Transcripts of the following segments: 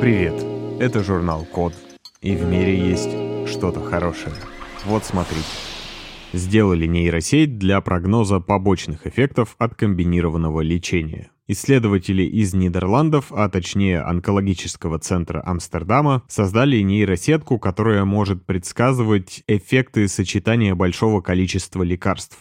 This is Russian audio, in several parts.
Привет, это журнал Код. И в мире есть что-то хорошее. Вот смотрите. Сделали нейросеть для прогноза побочных эффектов от комбинированного лечения. Исследователи из Нидерландов, а точнее онкологического центра Амстердама, создали нейросетку, которая может предсказывать эффекты сочетания большого количества лекарств.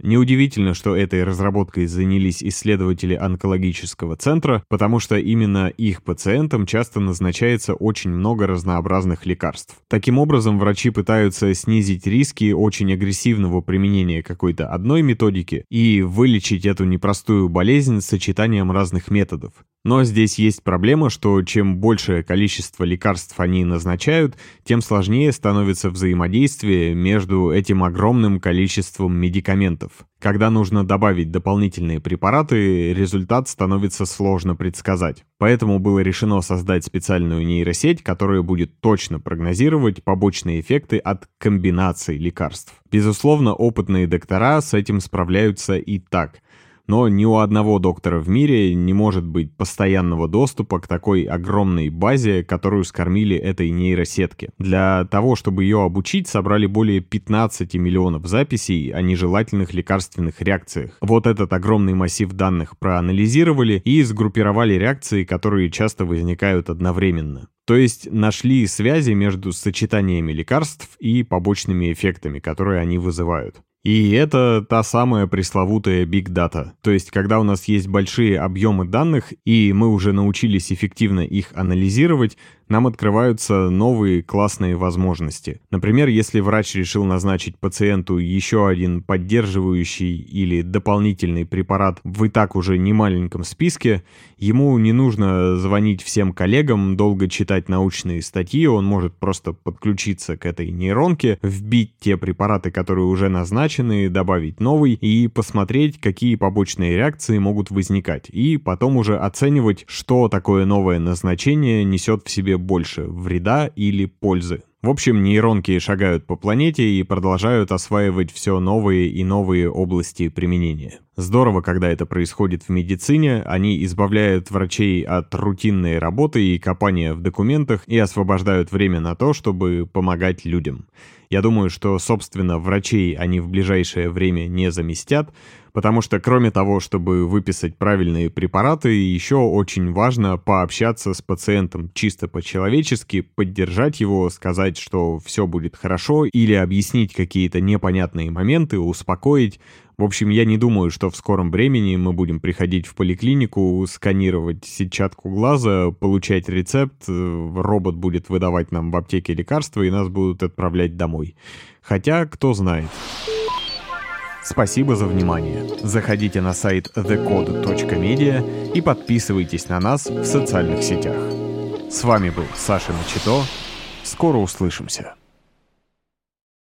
Неудивительно, что этой разработкой занялись исследователи онкологического центра, потому что именно их пациентам часто назначается очень много разнообразных лекарств. Таким образом, врачи пытаются снизить риски очень агрессивного применения какой-то одной методики и вылечить эту непростую болезнь сочетанием разных методов. Но здесь есть проблема, что чем большее количество лекарств они назначают, тем сложнее становится взаимодействие между этим огромным количеством медикаментов. Когда нужно добавить дополнительные препараты, результат становится сложно предсказать. Поэтому было решено создать специальную нейросеть, которая будет точно прогнозировать побочные эффекты от комбинаций лекарств. Безусловно, опытные доктора с этим справляются и так – но ни у одного доктора в мире не может быть постоянного доступа к такой огромной базе, которую скормили этой нейросетке. Для того, чтобы ее обучить, собрали более 15 миллионов записей о нежелательных лекарственных реакциях. Вот этот огромный массив данных проанализировали и сгруппировали реакции, которые часто возникают одновременно. То есть нашли связи между сочетаниями лекарств и побочными эффектами, которые они вызывают. И это та самая пресловутая Big Data. То есть, когда у нас есть большие объемы данных, и мы уже научились эффективно их анализировать, нам открываются новые классные возможности. Например, если врач решил назначить пациенту еще один поддерживающий или дополнительный препарат в и так уже немаленьком списке, ему не нужно звонить всем коллегам, долго читать научные статьи, он может просто подключиться к этой нейронке, вбить те препараты, которые уже назначены, добавить новый и посмотреть, какие побочные реакции могут возникать, и потом уже оценивать, что такое новое назначение несет в себе больше вреда или пользы. В общем, нейронки шагают по планете и продолжают осваивать все новые и новые области применения. Здорово, когда это происходит в медицине, они избавляют врачей от рутинной работы и копания в документах и освобождают время на то, чтобы помогать людям. Я думаю, что, собственно, врачей они в ближайшее время не заместят, потому что кроме того, чтобы выписать правильные препараты, еще очень важно пообщаться с пациентом чисто по-человечески, поддержать его, сказать, что все будет хорошо, или объяснить какие-то непонятные моменты, успокоить. В общем, я не думаю, что в скором времени мы будем приходить в поликлинику, сканировать сетчатку глаза, получать рецепт, э, робот будет выдавать нам в аптеке лекарства и нас будут отправлять домой. Хотя, кто знает. Спасибо за внимание. Заходите на сайт thecode.media и подписывайтесь на нас в социальных сетях. С вами был Саша Мачито. Скоро услышимся.